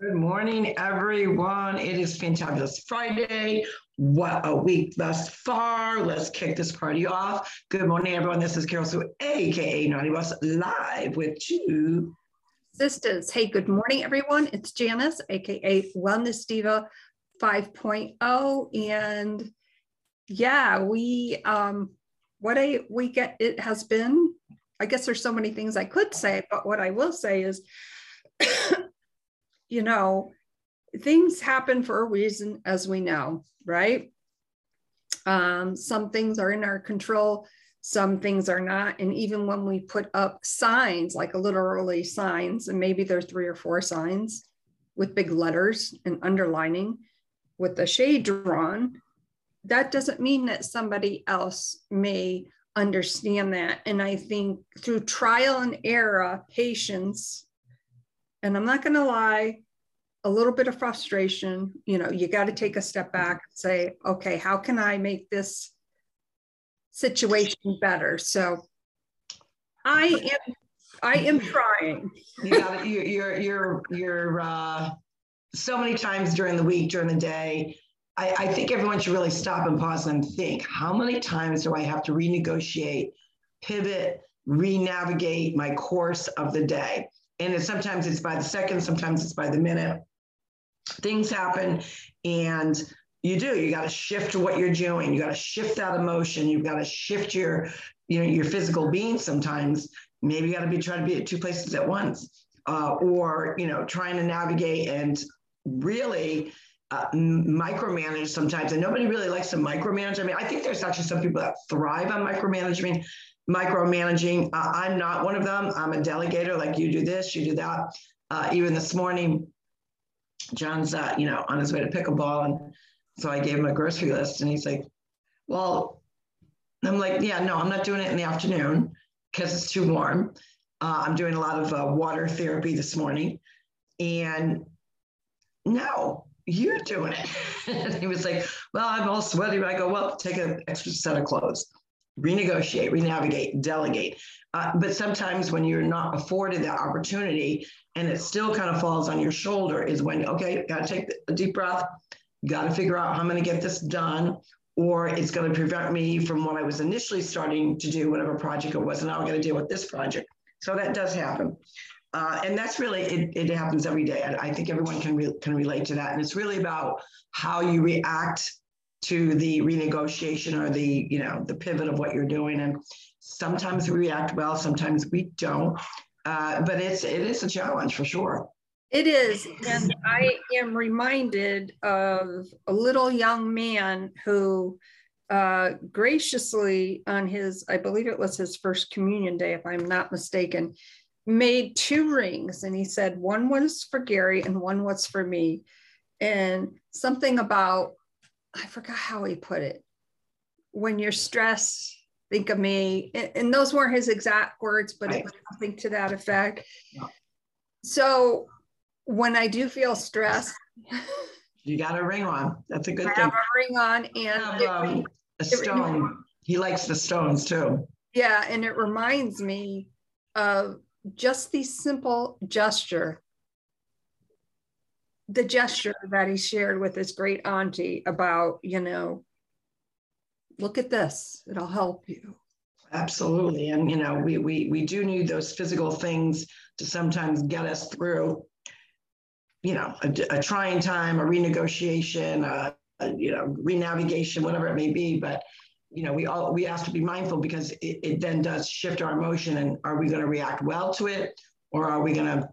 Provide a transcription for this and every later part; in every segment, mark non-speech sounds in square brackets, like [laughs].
Good morning, everyone. It is Fantabulous Friday. What a week thus far. Let's kick this party off. Good morning, everyone. This is Carol Sue, aka Naughty Boss, live with two sisters. Hey, good morning, everyone. It's Janice, aka Wellness Diva 5.0. And yeah, we um what a week it has been. I guess there's so many things I could say, but what I will say is you know, things happen for a reason, as we know, right? Um, some things are in our control, some things are not. And even when we put up signs, like literally signs, and maybe there's three or four signs with big letters and underlining with the shade drawn, that doesn't mean that somebody else may understand that. And I think through trial and error, patience and I'm not going to lie, a little bit of frustration. You know, you got to take a step back and say, okay, how can I make this situation better? So I am, I am trying. You. You're, you're, you're, you're uh, so many times during the week, during the day. I, I think everyone should really stop and pause and think how many times do I have to renegotiate, pivot, re-navigate my course of the day? And sometimes it's by the second, sometimes it's by the minute. Things happen, and you do. You got to shift what you're doing. You got to shift that emotion. You've got to shift your, you know, your physical being. Sometimes maybe you got to be trying to be at two places at once, uh, or you know, trying to navigate and really uh, micromanage sometimes. And nobody really likes to micromanage. I mean, I think there's actually some people that thrive on micromanaging micromanaging. Uh, I'm not one of them. I'm a delegator, like you do this, you do that. Uh, even this morning, John's, uh, you know, on his way to pickleball, and so I gave him a grocery list, and he's like, "Well," I'm like, "Yeah, no, I'm not doing it in the afternoon because it's too warm. Uh, I'm doing a lot of uh, water therapy this morning, and no." You're doing it. [laughs] and he was like, Well, I'm all sweaty. I go, Well, take an extra set of clothes renegotiate, renavigate, delegate. Uh, but sometimes when you're not afforded that opportunity and it still kind of falls on your shoulder, is when, okay, got to take a deep breath, got to figure out how I'm going to get this done, or it's going to prevent me from what I was initially starting to do, whatever project it was. And now I'm going to deal with this project. So that does happen. Uh, and that's really, it, it happens every day. I, I think everyone can, re- can relate to that. And it's really about how you react to the renegotiation or the you know the pivot of what you're doing. And sometimes we react well sometimes we don't. Uh, but it's it is a challenge for sure. It is. And i am reminded of a little young man who uh, graciously on his i believe it was his first communion day if i'm not mistaken made two rings. And he said one was for gary and one was for me. And something about I forgot how he put it. When you're stressed, think of me. And, and those weren't his exact words, but right. it was something to that effect. Yeah. So when I do feel stressed, you got a ring on. That's a good I thing. I have a ring on and have, um, a stone. It, he likes the stones too. Yeah, and it reminds me of just the simple gesture the gesture that he shared with his great auntie about, you know, look at this, it'll help you. Absolutely. And, you know, we, we, we do need those physical things to sometimes get us through, you know, a, a trying time, a renegotiation, a, a, you know, renavigation, whatever it may be. But, you know, we all, we have to be mindful because it, it then does shift our emotion and are we going to react well to it? Or are we going to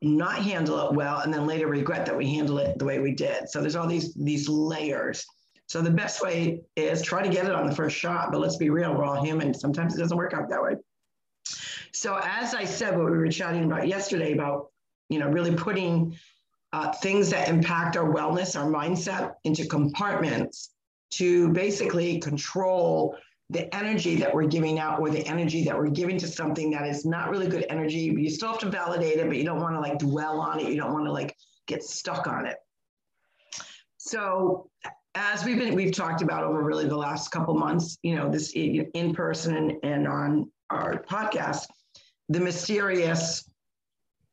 not handle it well and then later regret that we handle it the way we did. So there's all these these layers. So the best way is try to get it on the first shot but let's be real we're all human. Sometimes it doesn't work out that way. So as i said what we were chatting about yesterday about you know really putting uh, things that impact our wellness our mindset into compartments to basically control the energy that we're giving out or the energy that we're giving to something that is not really good energy. You still have to validate it, but you don't want to like dwell on it. You don't want to like get stuck on it. So as we've been we've talked about over really the last couple months, you know, this in person and, and on our podcast, the mysterious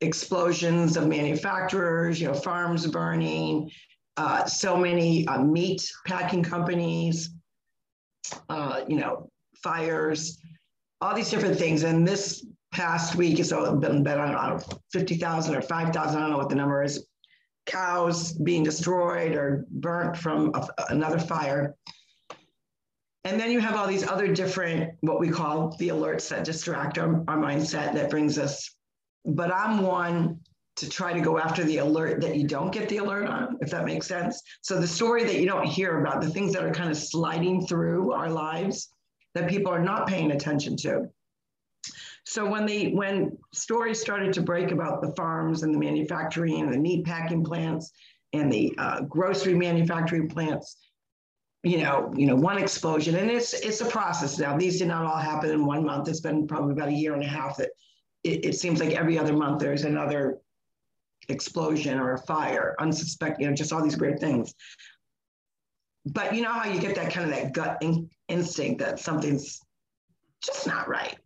explosions of manufacturers, you know, farms burning, uh, so many uh, meat packing companies, uh, you know, fires, all these different things. And this past week, so been, been I don't know, 50,000 or 5,000, I don't know what the number is, cows being destroyed or burnt from a, another fire. And then you have all these other different, what we call the alerts that distract our, our mindset that brings us. But I'm one to try to go after the alert that you don't get the alert on, if that makes sense. So the story that you don't hear about, the things that are kind of sliding through our lives that people are not paying attention to. So when the when stories started to break about the farms and the manufacturing and the meat packing plants and the uh, grocery manufacturing plants, you know, you know, one explosion, and it's it's a process now. These did not all happen in one month. It's been probably about a year and a half that it, it seems like every other month there's another explosion or a fire, unsuspected, you know, just all these great things. But you know how you get that kind of that gut in- instinct that something's just not right.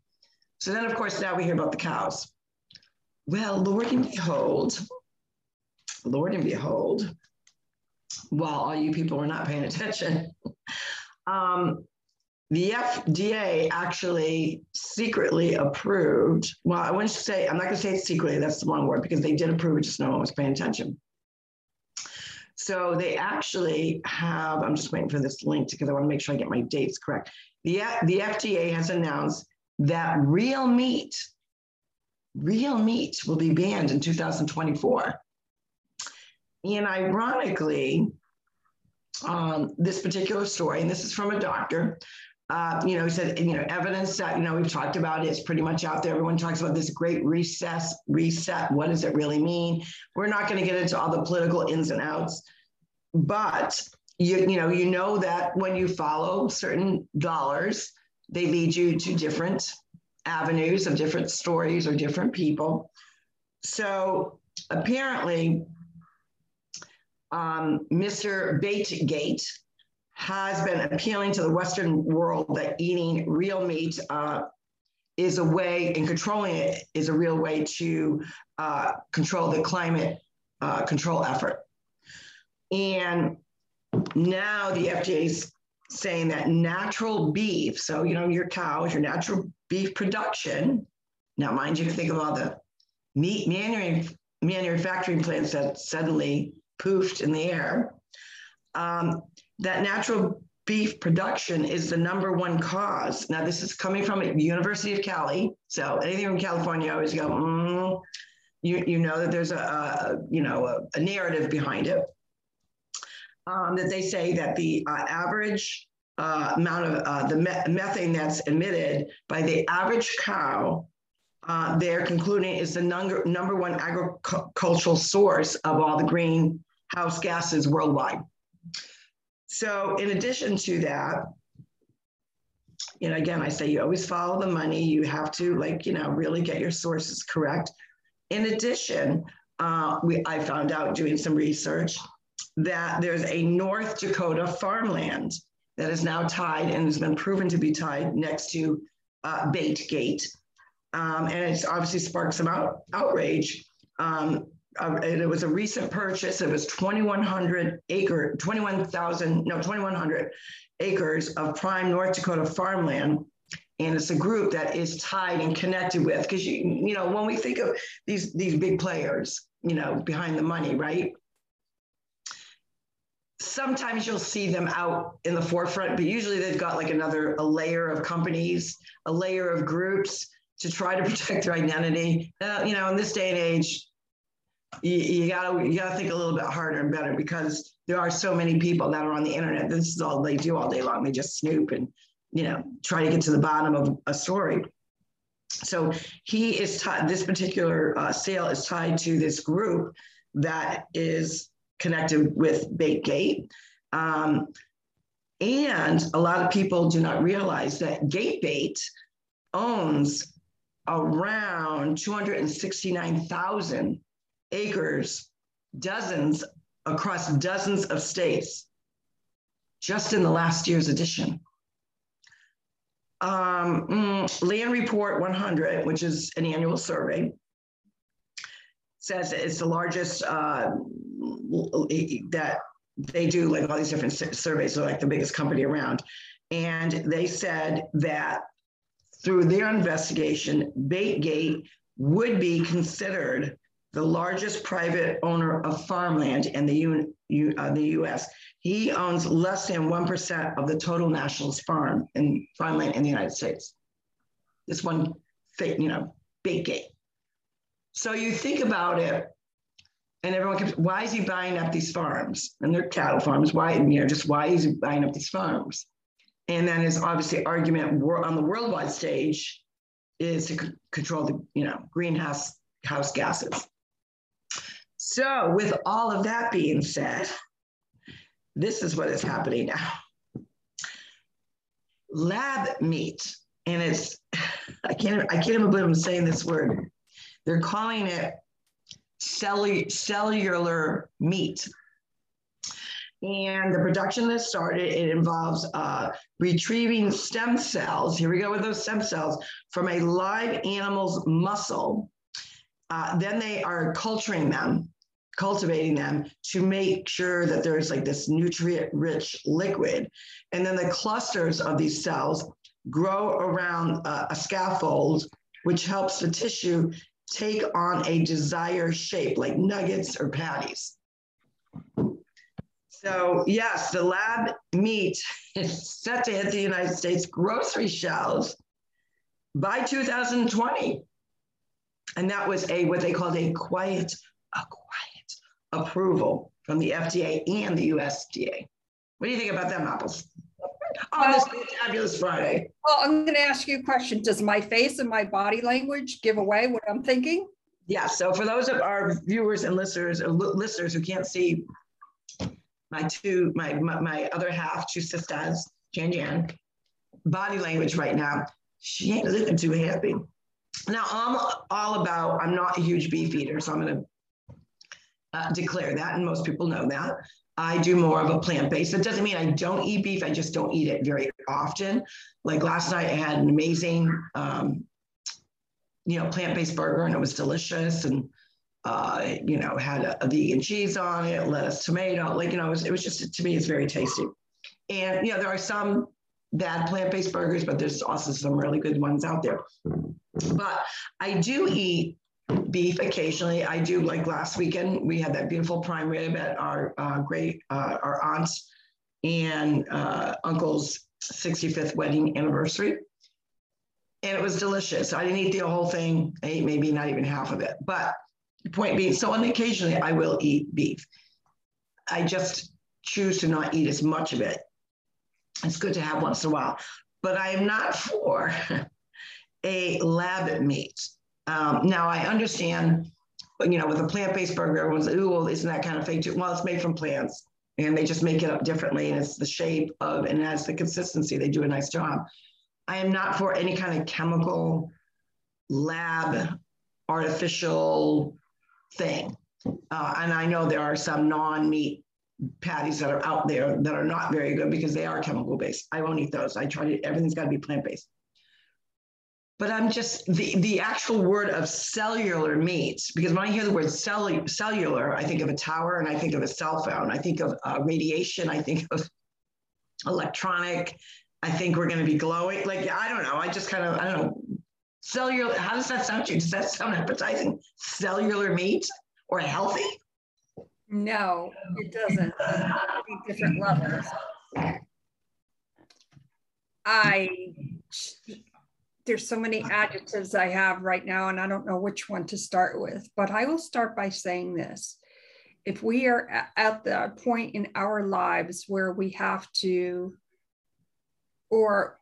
So then, of course, now we hear about the cows. Well, Lord and behold, Lord and behold, while all you people were not paying attention, [laughs] um, the FDA actually secretly approved. Well, I wouldn't say, I'm not going to say it secretly, that's the wrong word, because they did approve it, just no one was paying attention. So they actually have, I'm just waiting for this link to because I want to make sure I get my dates correct. The, the FDA has announced that real meat, real meat will be banned in 2024. And ironically, um, this particular story, and this is from a doctor, uh, you know, he said, you know, evidence that, you know, we've talked about it's pretty much out there. Everyone talks about this great recess, reset. What does it really mean? We're not going to get into all the political ins and outs, but you, you know, you know that when you follow certain dollars, they lead you to different avenues of different stories or different people. So apparently, um, Mr. Baitgate has been appealing to the Western world that eating real meat uh, is a way, and controlling it is a real way to uh, control the climate uh, control effort. And now the FDA is saying that natural beef, so you know your cows, your natural beef production. Now, mind you, think of all the meat manufacturing plants that suddenly poofed in the air. Um, that natural beef production is the number one cause. Now, this is coming from the University of Cali. So anything from California, I always go, mm, you, you know that there's a, a you know a, a narrative behind it um, that they say that the uh, average uh, amount of uh, the me- methane that's emitted by the average cow, uh, they're concluding is the number, number one agricultural source of all the greenhouse gases worldwide. So, in addition to that, you know, again, I say you always follow the money. You have to, like, you know, really get your sources correct. In addition, uh, we I found out doing some research that there's a North Dakota farmland that is now tied and has been proven to be tied next to uh, Bait Gate. Um, and it's obviously sparked some out, outrage. Um, uh, it was a recent purchase. It was 2,100 acre, 21,000, no, 2,100 acres of prime North Dakota farmland. And it's a group that is tied and connected with, because you, you know, when we think of these these big players, you know, behind the money, right? sometimes you'll see them out in the forefront, but usually they've got like another a layer of companies, a layer of groups to try to [laughs] protect their identity. Uh, you know, in this day and age, you, you, gotta you gotta think a little bit harder and better because there are so many people that are on the internet. This is all they do all day long. They just snoop and you know try to get to the bottom of a story. So he is tied. This particular uh, sale is tied to this group that is connected with Baitgate. Um, and a lot of people do not realize that Gate Bait owns around 269,000 acres, dozens across dozens of states, just in the last year's edition. Um, mm, Land Report 100, which is an annual survey, says it's the largest uh, that they do like all these different surveys. So like the biggest company around, and they said that through their investigation, Baitgate would be considered the largest private owner of farmland in the, U, U, uh, the US. He owns less than 1% of the total national farm and farmland in the United States. This one, you know, Baitgate. So you think about it, and everyone keeps, why is he buying up these farms? And they're cattle farms. Why, you know, just why is he buying up these farms? And then his obviously argument on the worldwide stage is to control the, you know, greenhouse house gases. So, with all of that being said, this is what is happening now. Lab meat, and it's I can't I can't even believe I'm saying this word. They're calling it cellular cellular meat. And the production that started, it involves uh, retrieving stem cells. Here we go with those stem cells from a live animal's muscle. Uh, then they are culturing them cultivating them to make sure that there's like this nutrient rich liquid. And then the clusters of these cells grow around a scaffold, which helps the tissue take on a desired shape, like nuggets or patties. So, yes, the lab meat is set to hit the United States grocery shelves by 2020. And that was a what they called a quiet, approval from the FDA and the USDA. What do you think about them apples? Uh, On this fabulous Friday. Well, I'm going to ask you a question. Does my face and my body language give away what I'm thinking? Yeah. So for those of our viewers and listeners, uh, or listeners who can't see my two, my my, my other half, two sisters, Jan Jan, body language right now, she ain't looking too happy. Now I'm all about. I'm not a huge beef eater, so I'm going to uh, declare that, and most people know that. I do more of a plant based. It doesn't mean I don't eat beef. I just don't eat it very often. Like last night, I had an amazing, um, you know, plant based burger, and it was delicious. And uh, you know, had a, a, vegan cheese on it, lettuce, tomato. Like you know, it was, it was just to me, it's very tasty. And you know, there are some bad plant based burgers, but there's also some really good ones out there. But I do eat beef occasionally. I do like last weekend, we had that beautiful prime rib at our uh, great, uh, our aunt's and uh, uncle's 65th wedding anniversary. And it was delicious. I didn't eat the whole thing. I ate maybe not even half of it. But point being, so on occasionally I will eat beef. I just choose to not eat as much of it. It's good to have once in a while. But I am not for [laughs] a lab meat. Um, now I understand, you know, with a plant-based burger, everyone's like, ooh, well, isn't that kind of fake too? Well, it's made from plants and they just make it up differently and it's the shape of and it has the consistency. They do a nice job. I am not for any kind of chemical lab artificial thing. Uh, and I know there are some non-meat patties that are out there that are not very good because they are chemical based. I won't eat those. I try to, everything's got to be plant based but I'm just the, the actual word of cellular meat, because when I hear the word cellu- cellular, I think of a tower and I think of a cell phone. I think of uh, radiation. I think of electronic. I think we're going to be glowing. Like, I don't know. I just kind of, I don't know. Cellular, how does that sound to you? Does that sound appetizing? Cellular meat or healthy? No, it doesn't. different levels. I there's so many adjectives I have right now, and I don't know which one to start with, but I will start by saying this. If we are at the point in our lives where we have to, or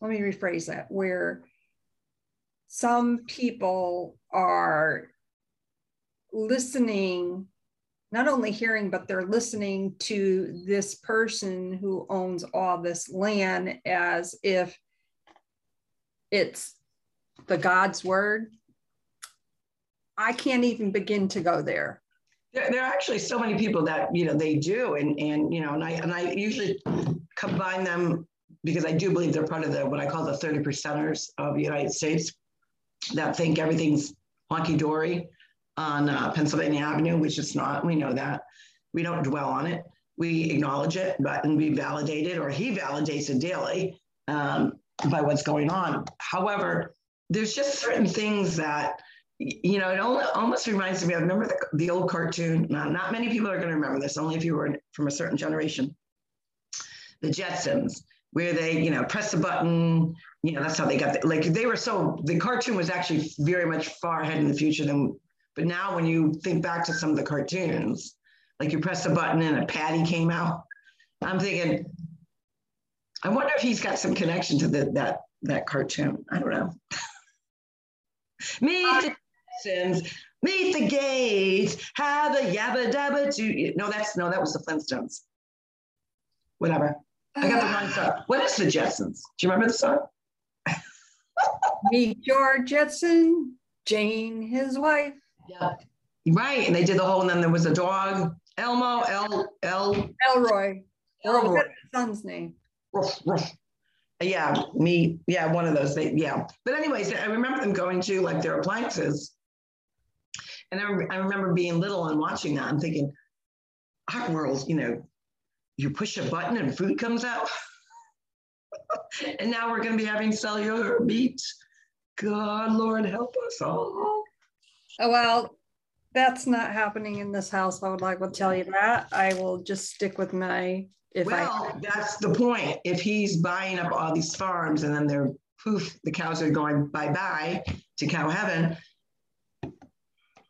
let me rephrase that, where some people are listening, not only hearing, but they're listening to this person who owns all this land as if it's the God's word. I can't even begin to go there. There, there, are actually so many people that you know they do, and and you know, and I and I usually combine them because I do believe they're part of the what I call the thirty percenters of the United States that think everything's honky dory. on uh, Pennsylvania Avenue, which it's not. We know that. We don't dwell on it. We acknowledge it, but and we validate it, or he validates it daily um, by what's going on. However, there's just certain things that you know, it almost reminds me. I remember the, the old cartoon. Not, not many people are going to remember this. Only if you were from a certain generation. The Jetsons, where they, you know, press a button. You know, that's how they got. The, like they were so. The cartoon was actually very much far ahead in the future than. But now, when you think back to some of the cartoons, like you press a button and a patty came out, I'm thinking. I wonder if he's got some connection to the, that that cartoon. I don't know. [laughs] Meet uh, the Simpsons. Meet the Gates. Have a yabba dabba do. No, that's no, that was the Flintstones. Whatever. I got the uh, wrong song. What is the Jetsons? Do you remember the song? [laughs] Meet George Jetson, Jane, his wife. Yeah. Right. And they did the whole, and then there was a dog, Elmo, El, El. Elroy. Elroy. son's name. Ruff, ruff. Yeah, me. Yeah, one of those. They, yeah. But anyways, I remember them going to like their appliances and I, I remember being little and watching that and thinking, our world, you know, you push a button and food comes out. [laughs] and now we're going to be having cellular meat. God, Lord, help us all. Oh, well, that's not happening in this house. I would like to tell you that. I will just stick with my. If well, I, that's the point. If he's buying up all these farms and then they're poof, the cows are going bye bye to cow heaven,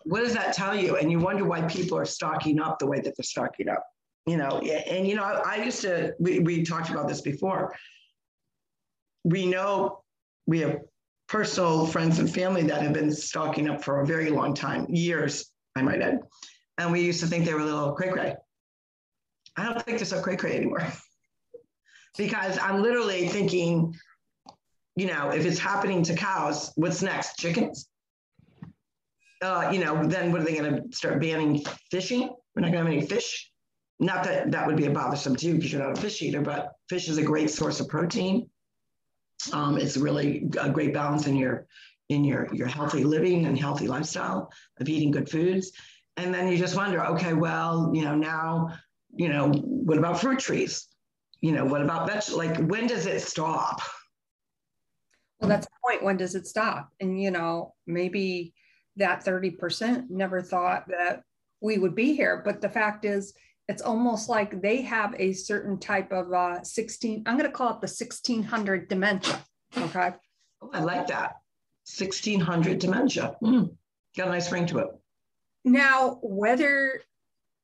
what does that tell you? And you wonder why people are stocking up the way that they're stocking up. You know, and you know, I used to, we, we talked about this before. We know we have personal friends and family that have been stocking up for a very long time, years, I might add. And we used to think they were a little cray cray. I don't think they're so cray cray anymore. [laughs] because I'm literally thinking, you know, if it's happening to cows, what's next? Chickens? uh, you know, then what are they going to start banning fishing? We're not going to have any fish. Not that that would be a bothersome to you because you're not a fish eater, but fish is a great source of protein. Um, it's really a great balance in your in your your healthy living and healthy lifestyle of eating good foods. And then you just wonder, okay, well, you know, now, you know, what about fruit trees? You know, what about vegetables? Like, when does it stop? Well, that's the point. When does it stop? And you know, maybe that 30% never thought that we would be here. But the fact is, it's almost like they have a certain type of uh, 16, I'm going to call it the 1600 dementia. Okay. Oh, I like that. 1600 dementia. Mm, got a nice ring to it. Now, whether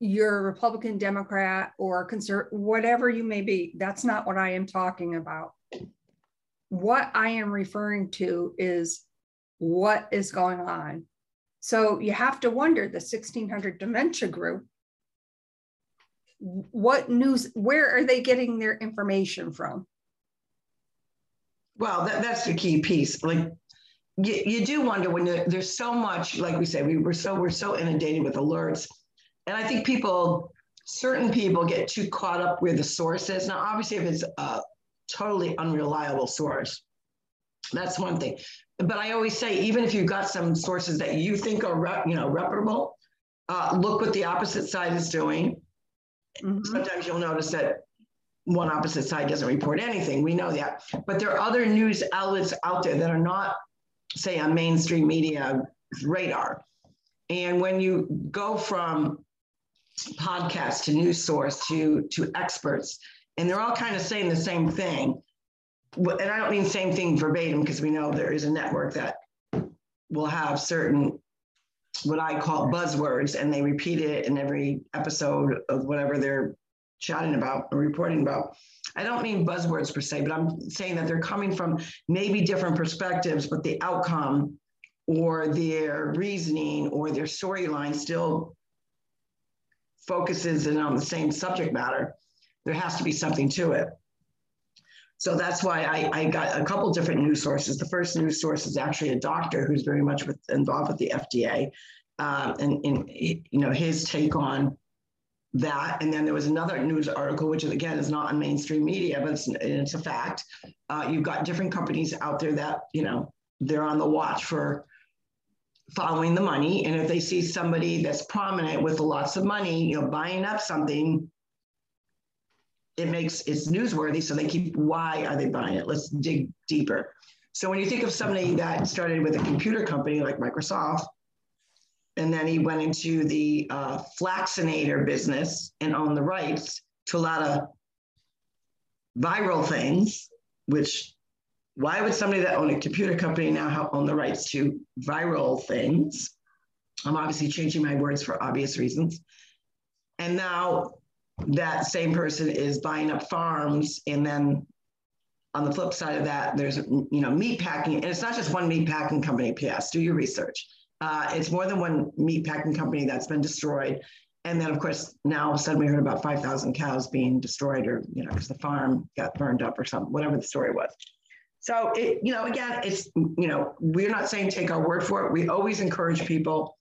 you're Republican, Democrat, or conservative, whatever you may be, that's not what I am talking about. What I am referring to is what is going on so you have to wonder the 1600 dementia group, what news, where are they getting their information from? Well, that, that's the key piece. Like you, you do wonder when there's so much, like we say, we were so, we're so inundated with alerts. And I think people, certain people get too caught up where the source is. Now, obviously, if it's a totally unreliable source, that's one thing but I always say, even if you've got some sources that you think are, rep, you know, reputable, uh, look what the opposite side is doing. Mm-hmm. Sometimes you'll notice that one opposite side doesn't report anything. We know that, but there are other news outlets out there that are not, say, on mainstream media radar. And when you go from podcast to news source to to experts, and they're all kind of saying the same thing, and I don't mean same thing verbatim because we know there is a network that will have certain what I call buzzwords and they repeat it in every episode of whatever they're chatting about or reporting about. I don't mean buzzwords per se, but I'm saying that they're coming from maybe different perspectives, but the outcome or their reasoning or their storyline still focuses in on the same subject matter. There has to be something to it. So that's why I, I got a couple different news sources. The first news source is actually a doctor who's very much with, involved with the FDA, um, and, and you know his take on that. And then there was another news article, which again is not on mainstream media, but it's, it's a fact. Uh, you've got different companies out there that you know they're on the watch for following the money. And if they see somebody that's prominent with lots of money, you know, buying up something, it makes it's newsworthy. So they keep, why are they buying it? Let's dig deeper. So when you think of somebody that started with a computer company like Microsoft, and then he went into the uh, flaxinator business and owned the rights to a lot of viral things, which why would somebody that owned a computer company now own the rights to viral things? I'm obviously changing my words for obvious reasons. And now that same person is buying up farms and then on the flip side of that, there's you know meat packing, and it's not just one meat packing company. P.S. Do your research. Uh, it's more than one meat packing company that's been destroyed, and then of course now all of a sudden we heard about 5,000 cows being destroyed, or you know because the farm got burned up or something, whatever the story was. So it, you know, again, it's you know we're not saying take our word for it. We always encourage people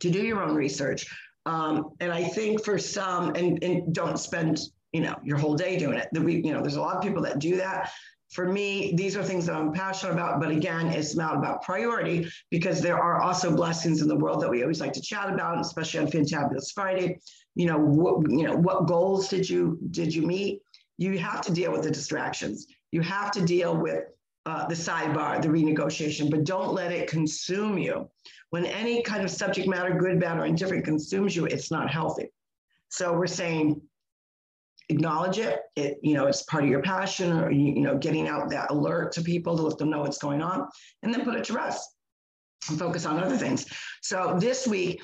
to do your own research. Um, and I think for some, and, and don't spend you know your whole day doing it. We, you know, there's a lot of people that do that. For me, these are things that I'm passionate about, but again, it's not about priority because there are also blessings in the world that we always like to chat about, especially on Fantabulous Friday. You know, what you know, what goals did you did you meet? You have to deal with the distractions. You have to deal with uh, the sidebar, the renegotiation, but don't let it consume you. When any kind of subject matter, good, bad, or indifferent, consumes you, it's not healthy. So we're saying acknowledge it. It, you know, it's part of your passion or, you, know, getting out that alert to people to let them know what's going on and then put it to rest and focus on other things. So this week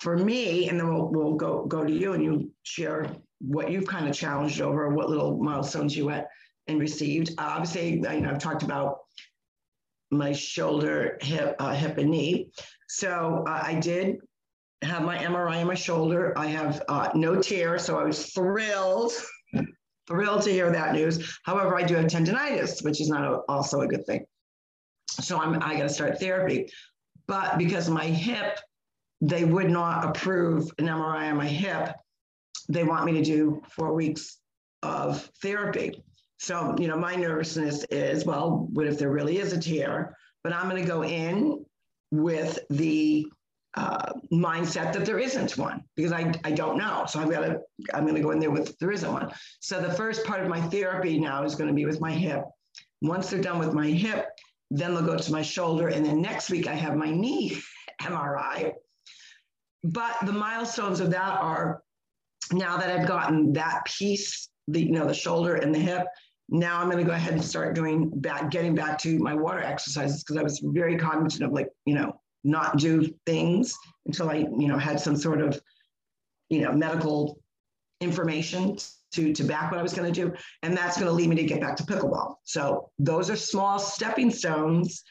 for me, and then we'll, we'll go, go to you and you share what you've kind of challenged over, what little milestones you went and received. Uh, obviously, you know, I've talked about my shoulder, hip, uh, hip and knee. So uh, I did have my MRI on my shoulder. I have uh, no tear, so I was thrilled, thrilled to hear that news. However, I do have tendonitis, which is not a, also a good thing. So I'm I got to start therapy, but because my hip, they would not approve an MRI on my hip. They want me to do four weeks of therapy. So you know, my nervousness is well, what if there really is a tear? But I'm going to go in with the uh, mindset that there isn't one because I, I don't know. So I've got to, I'm going to go in there with there isn't one. So the first part of my therapy now is going to be with my hip. Once they're done with my hip, then they'll go to my shoulder. And then next week I have my knee [laughs] MRI. But the milestones of that are now that I've gotten that piece, the, you know, the shoulder and the hip, now I'm going to go ahead and start doing back, getting back to my water exercises because I was very cognizant of like, you know, not do things until I, you know, had some sort of, you know, medical information to, to back what I was going to do. And that's going to lead me to get back to pickleball. So those are small stepping stones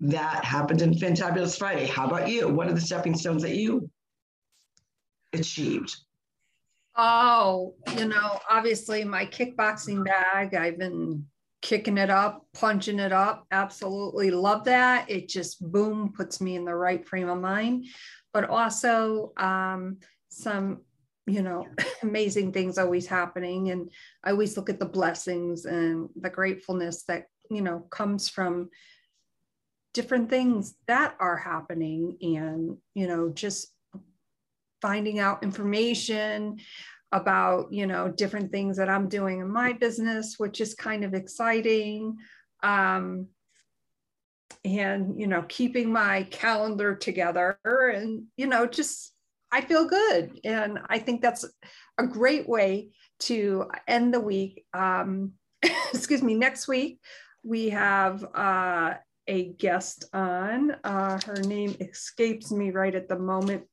that happened in Fantabulous Friday. How about you? What are the stepping stones that you achieved? Oh, you know, obviously my kickboxing bag, I've been kicking it up, punching it up. Absolutely love that. It just boom puts me in the right frame of mind. But also um, some, you know, [laughs] amazing things always happening. And I always look at the blessings and the gratefulness that, you know, comes from different things that are happening and, you know, just finding out information about you know different things that i'm doing in my business which is kind of exciting. Um, and you know keeping my calendar together and you know just i feel good. And i think that's a great way to end the week. Um, [laughs] excuse me next week we have uh, a guest on. Uh, her name escapes me right at the moment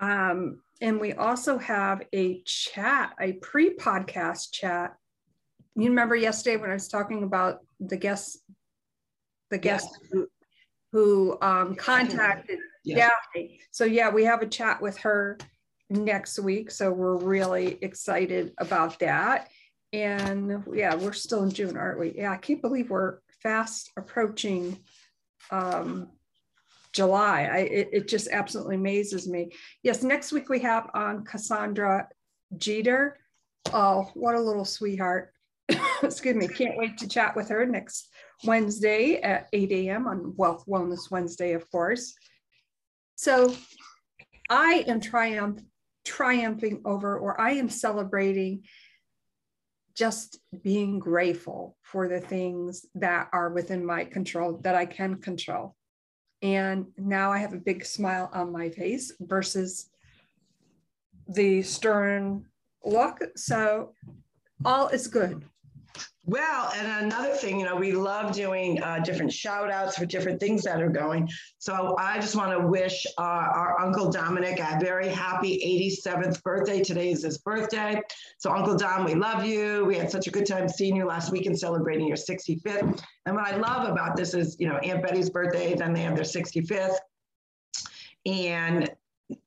um, and we also have a chat, a pre podcast chat. You remember yesterday when I was talking about the guests, the guest yes. who, who um, contacted yes. Daphne. So, yeah, we have a chat with her next week. So, we're really excited about that. And yeah, we're still in June, aren't we? Yeah, I can't believe we're fast approaching um, July. I, it, it just absolutely amazes me. Yes, next week we have on Cassandra Jeter. Oh, what a little sweetheart. [coughs] excuse me, can't wait to chat with her next Wednesday at 8 a.m. on Wealth Wellness Wednesday, of course. So I am triumph, triumphing over, or I am celebrating just being grateful for the things that are within my control that I can control. And now I have a big smile on my face versus the stern look. So all is good. Well, and another thing, you know, we love doing uh, different shout outs for different things that are going. So I just want to wish uh, our Uncle Dominic a very happy 87th birthday. Today is his birthday. So, Uncle Dom, we love you. We had such a good time seeing you last week and celebrating your 65th. And what I love about this is, you know, Aunt Betty's birthday, then they have their 65th. And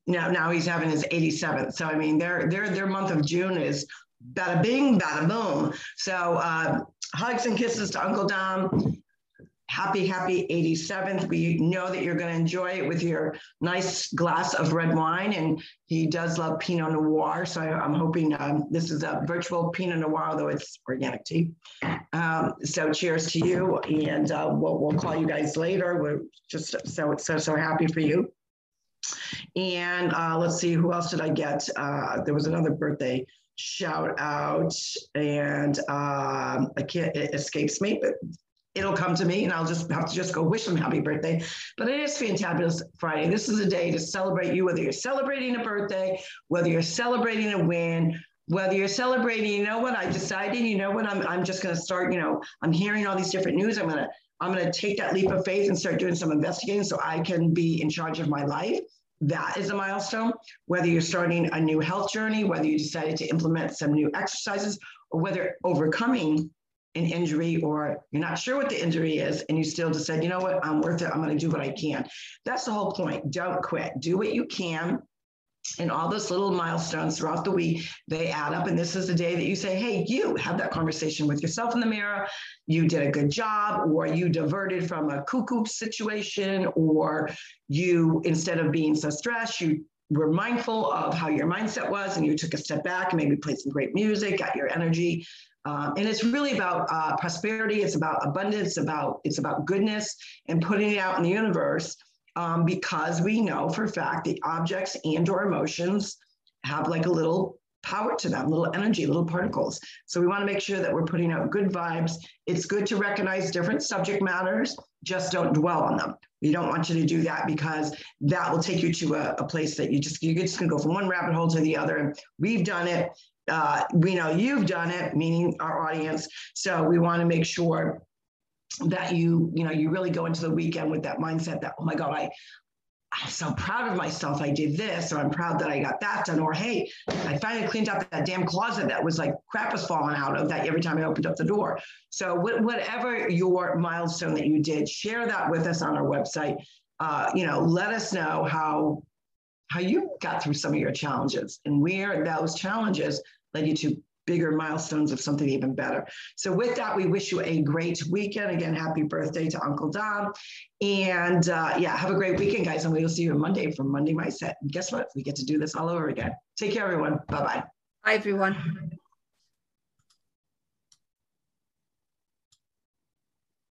now, now he's having his 87th. So I mean, their their their month of June is bada bing, bada boom. So uh, hugs and kisses to Uncle Dom. Happy, happy 87th. We know that you're going to enjoy it with your nice glass of red wine. And he does love Pinot Noir. So I, am hoping um, this is a virtual Pinot Noir, although it's organic tea. Um, so cheers to you. And uh, we'll, we'll call you guys later. We're just so, so, so happy for you. And uh, let's see, who else did I get? Uh, there was another birthday shout out, and um, I can't, it escapes me, but it'll come to me and I'll just have to just go wish them happy birthday. But it is Fantabulous Friday. This is a day to celebrate you, whether you're celebrating a birthday, whether you're celebrating a win, whether you're celebrating, you know what, I decided, you know what, I'm, I'm just going to start, you know, I'm hearing all these different news. I'm going to, I'm going to take that leap of faith and start doing some investigating so I can be in charge of my life that is a milestone. Whether you're starting a new health journey, whether you decided to implement some new exercises, or whether overcoming an injury or you're not sure what the injury is and you still just said, you know what, I'm worth it. I'm going to do what I can. That's the whole point. Don't quit. Do what you can and all those little milestones throughout the week they add up. And this is the day that you say hey you have that conversation with yourself in the mirror. You did a good job or you diverted from a cuckoo situation or you instead of being so stressed you were mindful of how your mindset was and you took a step back and maybe played some great music got your energy. Um, and it's really about uh, prosperity. It's about abundance about it's about goodness and putting it out in the universe um, because we know for a fact the objects and or emotions have like a little power to them, little energy, little particles. So we want to make sure that we're putting out good vibes. It's good to recognize different subject matters, just don't dwell on them. We don't want you to do that because that will take you to a, a place that you just you're just gonna go from one rabbit hole to the other. And we've done it. Uh, we know you've done it, meaning our audience. So we want to make sure that you you know you really go into the weekend with that mindset that oh my god i i'm so proud of myself. I did this or i'm proud that i got that done. Or hey i finally cleaned up that damn closet that was like crap was falling out of that every time i opened up the door. So whatever your milestone that you did share that with us on our website. Uh, you know let us know how how you got through some of your challenges and where those challenges led you to bigger milestones of something even better. So with that, we wish you a great weekend. Again, happy birthday to Uncle Dom. And uh, yeah, have a great weekend, guys. And we will see you on Monday from Monday Mindset. And guess what? We get to do this all over again. Take care, everyone. Bye-bye. Bye, everyone.